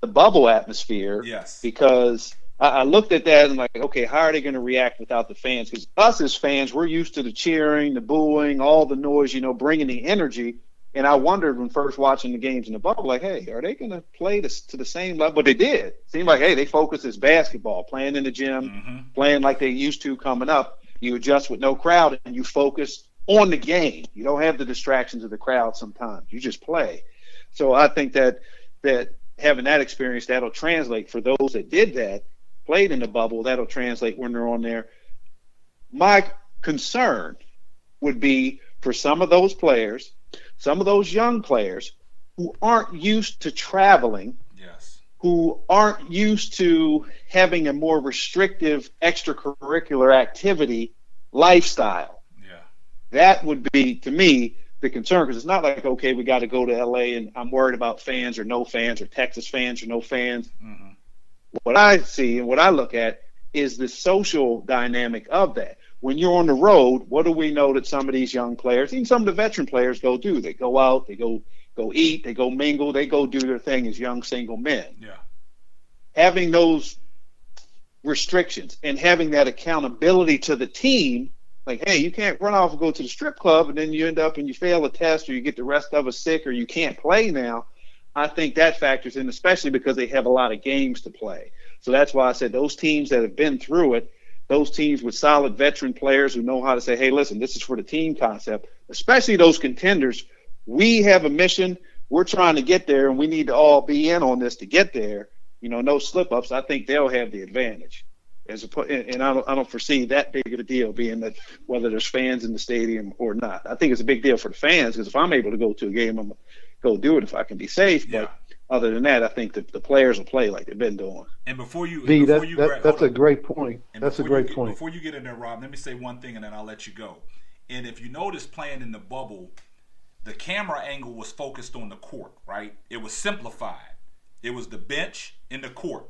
the bubble atmosphere Yes. because I, I looked at that and like, okay, how are they going to react without the fans? Because us as fans, we're used to the cheering, the booing, all the noise, you know, bringing the energy. And I wondered when first watching the games in the bubble, like, hey, are they going to play this to the same level? But they did. Seemed like, hey, they focused as basketball, playing in the gym, hmm playing like they used to coming up. You adjust with no crowd and you focus on the game. You don't have the distractions of the crowd sometimes. You just play. So I think that that having that experience that'll translate for those that did that, played in the bubble, that'll translate when they're on there. My concern would be for some of those players, some of those young players who aren't used to traveling Yes. who aren't used to having a more restrictive extracurricular activity lifestyle. That would be, to me, the concern because it's not like, okay, we got to go to LA and I'm worried about fans or no fans or Texas fans or no fans. hmm What I see and what I look at is the social dynamic of that. When you're on the road, what do we know that some of these young players, even some of the veteran players, go do? They go out, they go go eat, they go mingle, they go do their thing as young single men Yeah. having those restrictions and having that accountability to the team like hey you can't run off and go to the strip club and then you end up and you fail a test or you get the rest of us sick or you can't play now i think that factors in especially because they have a lot of games to play so that's why i said those teams that have been through it those teams with solid veteran players who know how to say hey listen this is for the team concept especially those contenders. We have a mission. We're trying to get there, and we need to all be in on this to get there. You know, no slip ups. I think they'll have the advantage. As a, and I don't, I don't foresee that big of a deal being that whether there's fans in the stadium or not. I think it's a big deal for the fans because if I'm able to go to a game, I'm gonna go do it if I can be safe. Yeah. But other than that, I think the, the players will play like they've been doing. And before you, V, before that, you that, that's hold a on. great point. And That's a before you great get- point. Before you get in there, Rob, let me say one thing and then I'll let you go. And if you notice playing in the bubble, the camera angle was focused on the court, right? It was simplified. It was the bench in the court.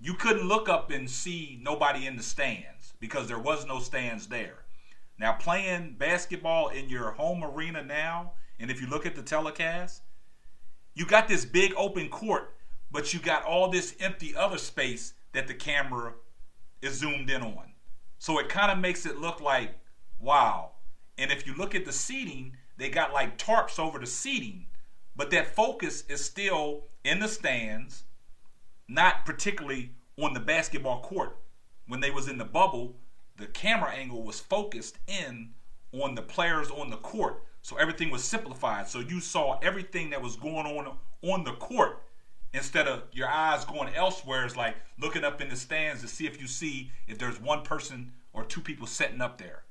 You couldn't look up and see nobody in the stands because there was no stands there. Now playing basketball in your home arena now, and if you look at the telecast, you got this big open court, but you got all this empty other space that the camera is zoomed in on. So it kind of makes it look like, wow. And if you look at the seating, they got like tarps over the seating, but that focus is still in the stands, not particularly on the basketball court. When they was in the bubble, the camera angle was focused in on the players on the court. So everything was simplified. So you saw everything that was going on on the court instead of your eyes going elsewhere. It's like looking up in the stands to see if you see if there's one person or two people setting up there.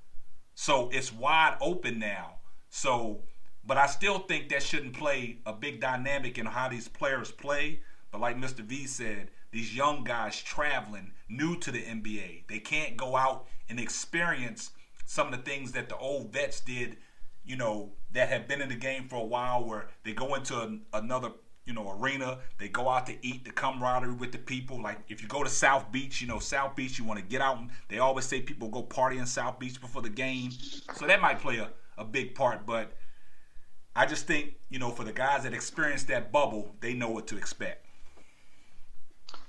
So it's wide open now. So, but I still think that shouldn't play a big dynamic in how these players play. But like Mr. V said, these young guys traveling new to the NBA, they can't go out and experience some of the things that the old vets did, you know, that have been in the game for a while, where they go into an, another, you know, arena, they go out to eat, the camaraderie with the people. Like if you go to South Beach, you know, South Beach, you want to get out. And they always say people go party in South Beach before the game, so that might play a, a big part. But I just think, you know, for the guys that experienced that bubble, they know what to expect.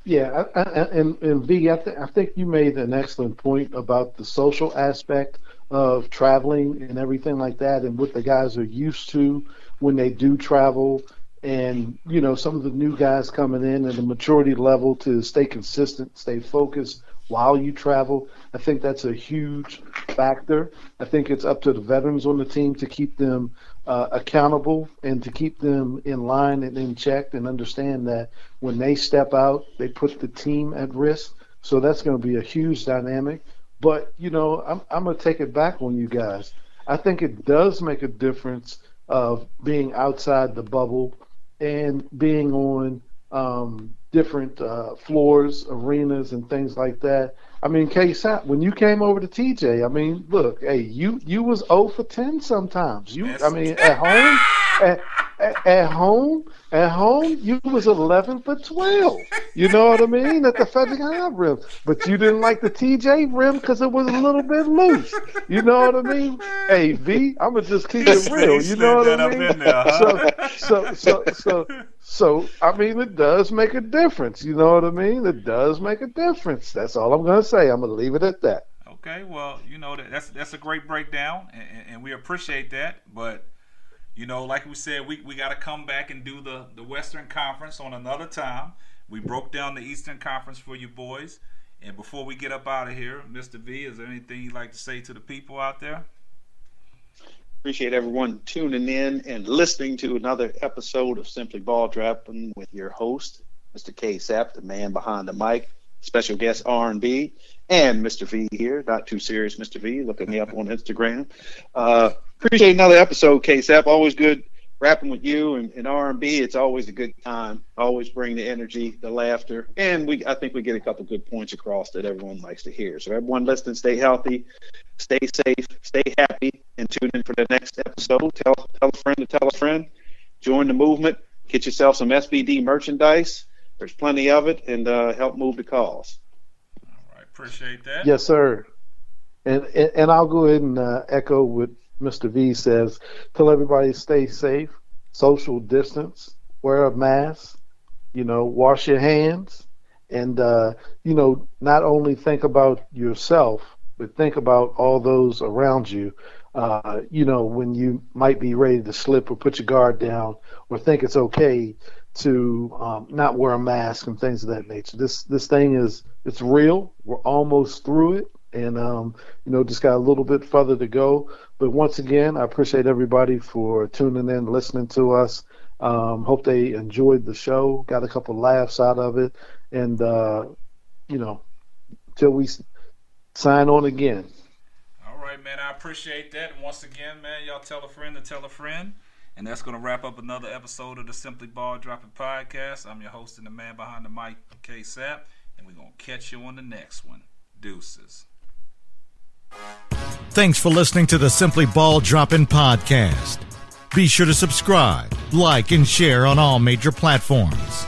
Yeah, I, I, and, and V, I, th- I think you made an excellent point about the social aspect of traveling and everything like that, and what the guys are used to when they do travel, and you know some of the new guys coming in and the maturity level to stay consistent, stay focused while you travel. I think that's a huge factor. I think it's up to the veterans on the team to keep them uh, accountable and to keep them in line and in check and understand that when they step out, they put the team at risk. So that's going to be a huge dynamic. But, you know, I'm, I'm going to take it back on you guys. I think it does make a difference of being outside the bubble and being on um, different uh, floors, arenas, and things like that. I mean, K Sap, when you came over to TJ, I mean, look, hey, you you was 0 for 10 sometimes. You, I mean, at home, <laughs> at, at, at home, at home, you was 11 for 12. You know what I mean? At the Frederick High rim, but you didn't like the TJ rim because it was a little bit loose. You know what I mean? Hey, V, I'm gonna just keep it real. You know what I mean? So, so, so, so, so, I mean, it does make a difference. You know what I mean? It does make a difference. That's all I'm gonna say. I'm gonna leave it at that. Okay, well, you know that that's that's a great breakdown, and, and we appreciate that. But you know, like we said, we, we got to come back and do the the Western Conference on another time. We broke down the Eastern Conference for you boys, and before we get up out of here, Mr. V, is there anything you'd like to say to the people out there? Appreciate everyone tuning in and listening to another episode of Simply Ball Dropping with your host, Mr. K. Sapp, the man behind the mic, special guest R&B, and Mr. V here, not too serious, Mr. V. Look at me up on Instagram. Uh, appreciate another episode, K. Sapp. Always good rapping with you and, and R&B. It's always a good time. Always bring the energy, the laughter, and we I think we get a couple good points across that everyone likes to hear. So everyone listening, stay healthy, stay safe, stay happy, and tune in for the next episode. Tell tell a friend to tell a friend. Join the movement. Get yourself some SBD merchandise. There's plenty of it, and uh, help move the cause. All right, appreciate that. Yes, sir. And and, and I'll go ahead and uh, echo what Mr. V says. Tell everybody stay safe, social distance, wear a mask, you know, wash your hands, and uh, you know, not only think about yourself, but think about all those around you. Uh, you know, when you might be ready to slip or put your guard down, or think it's okay to um, not wear a mask and things of that nature. This this thing is it's real. We're almost through it, and um, you know, just got a little bit further to go. But once again, I appreciate everybody for tuning in, listening to us. Um, hope they enjoyed the show, got a couple laughs out of it, and uh, you know, till we sign on again. All right, man. I appreciate that. And once again, man, y'all tell a friend to tell a friend. And that's going to wrap up another episode of the Simply Ball Dropping Podcast. I'm your host and the man behind the mic, K Sap. And we're going to catch you on the next one. Deuces. Thanks for listening to the Simply Ball Dropping Podcast. Be sure to subscribe, like, and share on all major platforms.